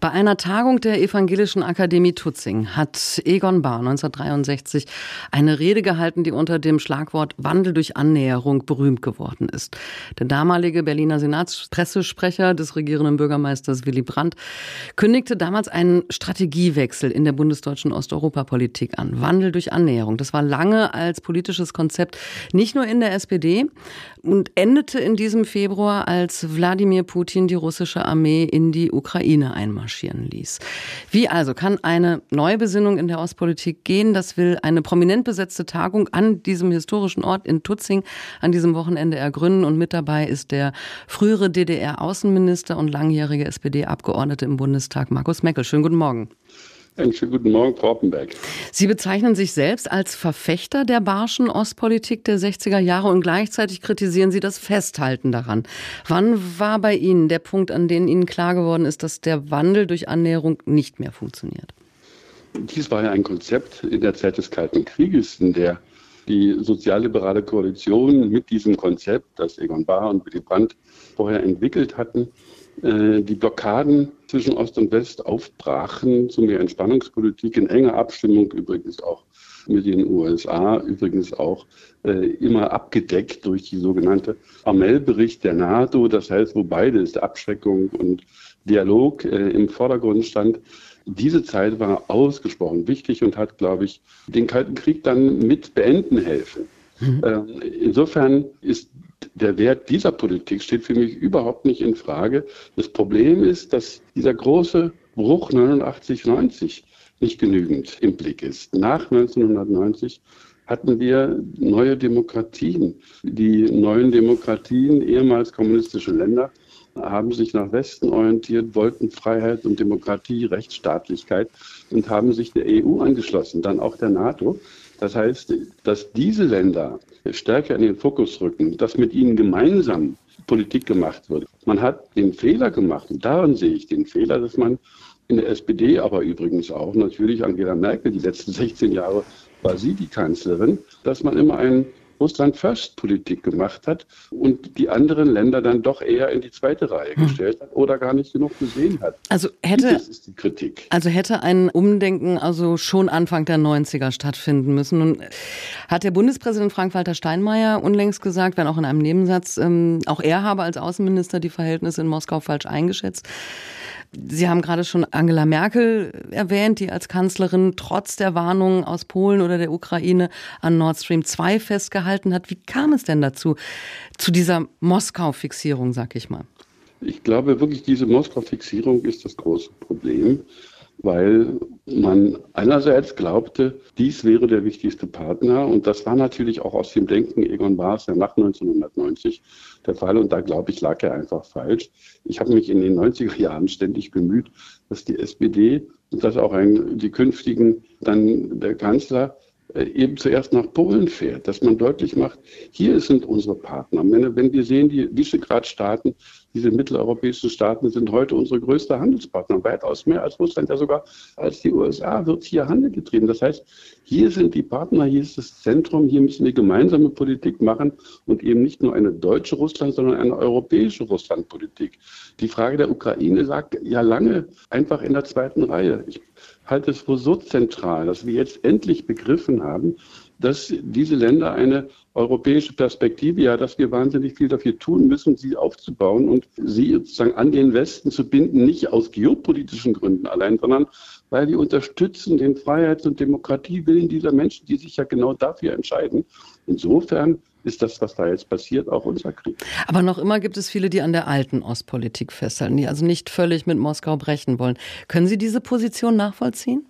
Bei einer Tagung der Evangelischen Akademie Tutzing hat Egon Bahr 1963 eine Rede gehalten, die unter dem Schlagwort Wandel durch Annäherung berühmt geworden ist. Der damalige Berliner Senatspressesprecher des regierenden Bürgermeisters Willy Brandt kündigte damals einen Strategiewechsel in der bundesdeutschen Osteuropapolitik an. Wandel durch Annäherung. Das war lange als politisches Konzept nicht nur in der SPD und endete in diesem Februar, als Wladimir Putin die russische Armee in die Ukraine Ukraine einmarschieren ließ. Wie also kann eine Neubesinnung in der Ostpolitik gehen? Das will eine prominent besetzte Tagung an diesem historischen Ort in Tutzing an diesem Wochenende ergründen. Und mit dabei ist der frühere DDR-Außenminister und langjährige SPD-Abgeordnete im Bundestag, Markus Meckel. Schönen guten Morgen. Einen schönen guten Morgen, Frau Oppenberg. Sie bezeichnen sich selbst als Verfechter der barschen Ostpolitik der 60er Jahre und gleichzeitig kritisieren Sie das Festhalten daran. Wann war bei Ihnen der Punkt, an dem Ihnen klar geworden ist, dass der Wandel durch Annäherung nicht mehr funktioniert? Dies war ja ein Konzept in der Zeit des Kalten Krieges, in der die sozialliberale Koalition mit diesem Konzept, das Egon Bahr und Willy Brandt vorher entwickelt hatten, die Blockaden zwischen Ost und West aufbrachen zu mehr Entspannungspolitik in enger Abstimmung übrigens auch mit den USA, übrigens auch äh, immer abgedeckt durch die sogenannte Amel-Bericht der NATO, das heißt, wo beides, Abschreckung und Dialog äh, im Vordergrund stand. Diese Zeit war ausgesprochen wichtig und hat, glaube ich, den Kalten Krieg dann mit beenden helfen. Mhm. Ähm, insofern ist der Wert dieser Politik steht für mich überhaupt nicht in Frage. Das Problem ist, dass dieser große Bruch 89, 90 nicht genügend im Blick ist. Nach 1990 hatten wir neue Demokratien. Die neuen Demokratien, ehemals kommunistische Länder, haben sich nach Westen orientiert, wollten Freiheit und Demokratie, Rechtsstaatlichkeit und haben sich der EU angeschlossen, dann auch der NATO. Das heißt, dass diese Länder stärker in den Fokus rücken, dass mit ihnen gemeinsam Politik gemacht wird. Man hat den Fehler gemacht, und daran sehe ich den Fehler, dass man in der SPD, aber übrigens auch natürlich Angela Merkel, die letzten 16 Jahre war sie die Kanzlerin, dass man immer einen Russland-First-Politik gemacht hat und die anderen Länder dann doch eher in die zweite Reihe hm. gestellt hat oder gar nicht genug gesehen hat. Also hätte, das ist die Kritik. Also hätte ein Umdenken also schon Anfang der 90er stattfinden müssen. Nun hat der Bundespräsident Frank-Walter Steinmeier unlängst gesagt, wenn auch in einem Nebensatz, ähm, auch er habe als Außenminister die Verhältnisse in Moskau falsch eingeschätzt. Sie haben gerade schon Angela Merkel erwähnt, die als Kanzlerin trotz der Warnungen aus Polen oder der Ukraine an Nord Stream 2 festgehalten hat. Wie kam es denn dazu, zu dieser Moskau-Fixierung, sag ich mal? Ich glaube wirklich, diese Moskau-Fixierung ist das große Problem weil man einerseits glaubte, dies wäre der wichtigste Partner. Und das war natürlich auch aus dem Denken Egon Bahrs ja nach 1990 der Fall. Und da glaube ich, lag er einfach falsch. Ich habe mich in den 90er Jahren ständig bemüht, dass die SPD und dass auch ein, die künftigen dann der Kanzler äh, eben zuerst nach Polen fährt, dass man deutlich macht, hier sind unsere Partner. Wenn, wir sehen, die Visegrad-Staaten, diese mitteleuropäischen Staaten sind heute unsere größte Handelspartner, weitaus mehr als Russland, ja sogar als die USA wird hier Handel getrieben. Das heißt, hier sind die Partner, hier ist das Zentrum, hier müssen wir gemeinsame Politik machen und eben nicht nur eine deutsche Russland, sondern eine europäische Russlandpolitik. Die Frage der Ukraine lag ja lange einfach in der zweiten Reihe. Ich halte es für so zentral, dass wir jetzt endlich begriffen haben, dass diese Länder eine europäische Perspektive, ja, dass wir wahnsinnig viel dafür tun müssen, sie aufzubauen und sie sozusagen an den Westen zu binden, nicht aus geopolitischen Gründen allein, sondern weil wir unterstützen den Freiheits- und Demokratiewillen dieser Menschen, die sich ja genau dafür entscheiden. Insofern ist das, was da jetzt passiert, auch unser Krieg. Aber noch immer gibt es viele, die an der alten Ostpolitik festhalten, die also nicht völlig mit Moskau brechen wollen. Können Sie diese Position nachvollziehen?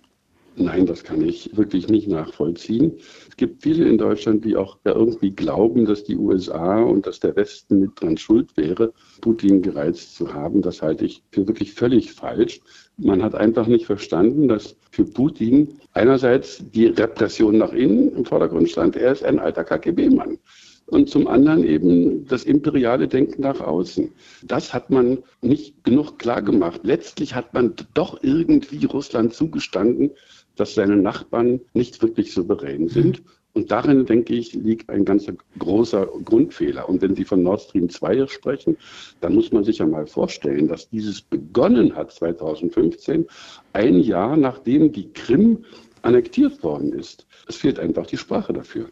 Nein, das kann ich wirklich nicht nachvollziehen. Es gibt viele in Deutschland, die auch irgendwie glauben, dass die USA und dass der Westen mit dran schuld wäre, Putin gereizt zu haben. Das halte ich für wirklich völlig falsch. Man hat einfach nicht verstanden, dass für Putin einerseits die Repression nach innen im Vordergrund stand. Er ist ein alter KGB-Mann und zum anderen eben das imperiale Denken nach außen. Das hat man nicht genug klar gemacht. Letztlich hat man doch irgendwie Russland zugestanden, dass seine Nachbarn nicht wirklich souverän sind. Und darin, denke ich, liegt ein ganz großer Grundfehler. Und wenn Sie von Nord Stream 2 sprechen, dann muss man sich ja mal vorstellen, dass dieses begonnen hat 2015, ein Jahr nachdem die Krim annektiert worden ist. Es fehlt einfach die Sprache dafür.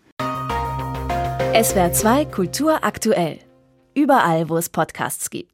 SWR 2 Kultur aktuell. Überall, wo es Podcasts gibt.